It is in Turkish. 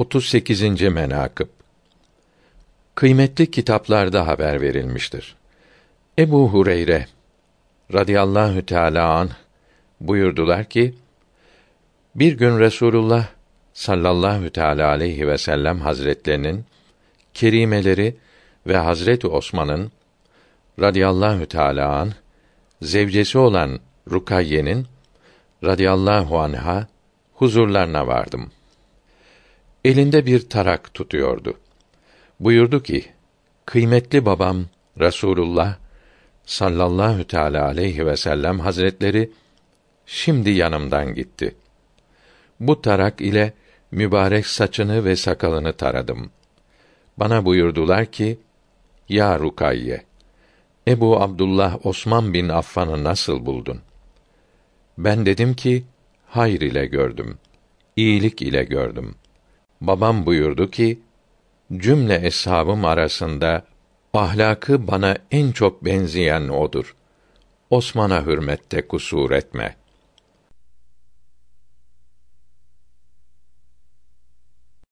38. menakıb Kıymetli kitaplarda haber verilmiştir. Ebu Hureyre radıyallahu teala an buyurdular ki bir gün Resulullah sallallahu teala aleyhi ve sellem hazretlerinin kerimeleri ve Hazreti Osman'ın radıyallahu teala an zevcesi olan Rukayye'nin radıyallahu anha huzurlarına vardım. Elinde bir tarak tutuyordu. Buyurdu ki: Kıymetli babam Resulullah sallallahu teala aleyhi ve sellem hazretleri şimdi yanımdan gitti. Bu tarak ile mübarek saçını ve sakalını taradım. Bana buyurdular ki: Ya Rukayye, Ebu Abdullah Osman bin Affan'ı nasıl buldun? Ben dedim ki, hayır ile gördüm. iyilik ile gördüm. Babam buyurdu ki, cümle eshabım arasında ahlakı bana en çok benzeyen odur. Osman'a hürmette kusur etme.''